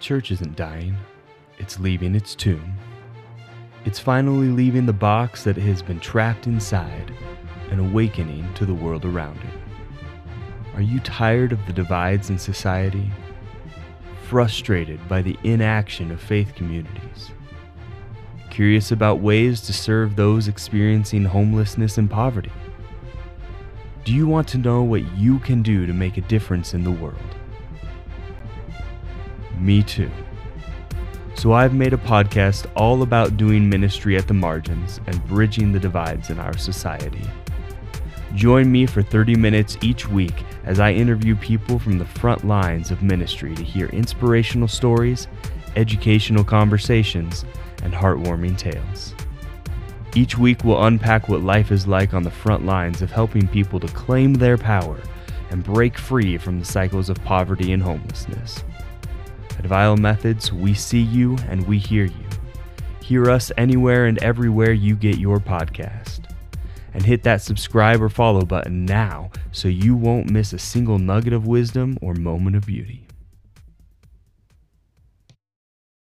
church isn't dying, it's leaving its tomb. It's finally leaving the box that it has been trapped inside and awakening to the world around it. Are you tired of the divides in society? Frustrated by the inaction of faith communities? Curious about ways to serve those experiencing homelessness and poverty? Do you want to know what you can do to make a difference in the world? Me too. So I've made a podcast all about doing ministry at the margins and bridging the divides in our society. Join me for 30 minutes each week as I interview people from the front lines of ministry to hear inspirational stories, educational conversations, and heartwarming tales. Each week, we'll unpack what life is like on the front lines of helping people to claim their power and break free from the cycles of poverty and homelessness. At Vile Methods, we see you and we hear you. Hear us anywhere and everywhere you get your podcast. And hit that subscribe or follow button now so you won't miss a single nugget of wisdom or moment of beauty.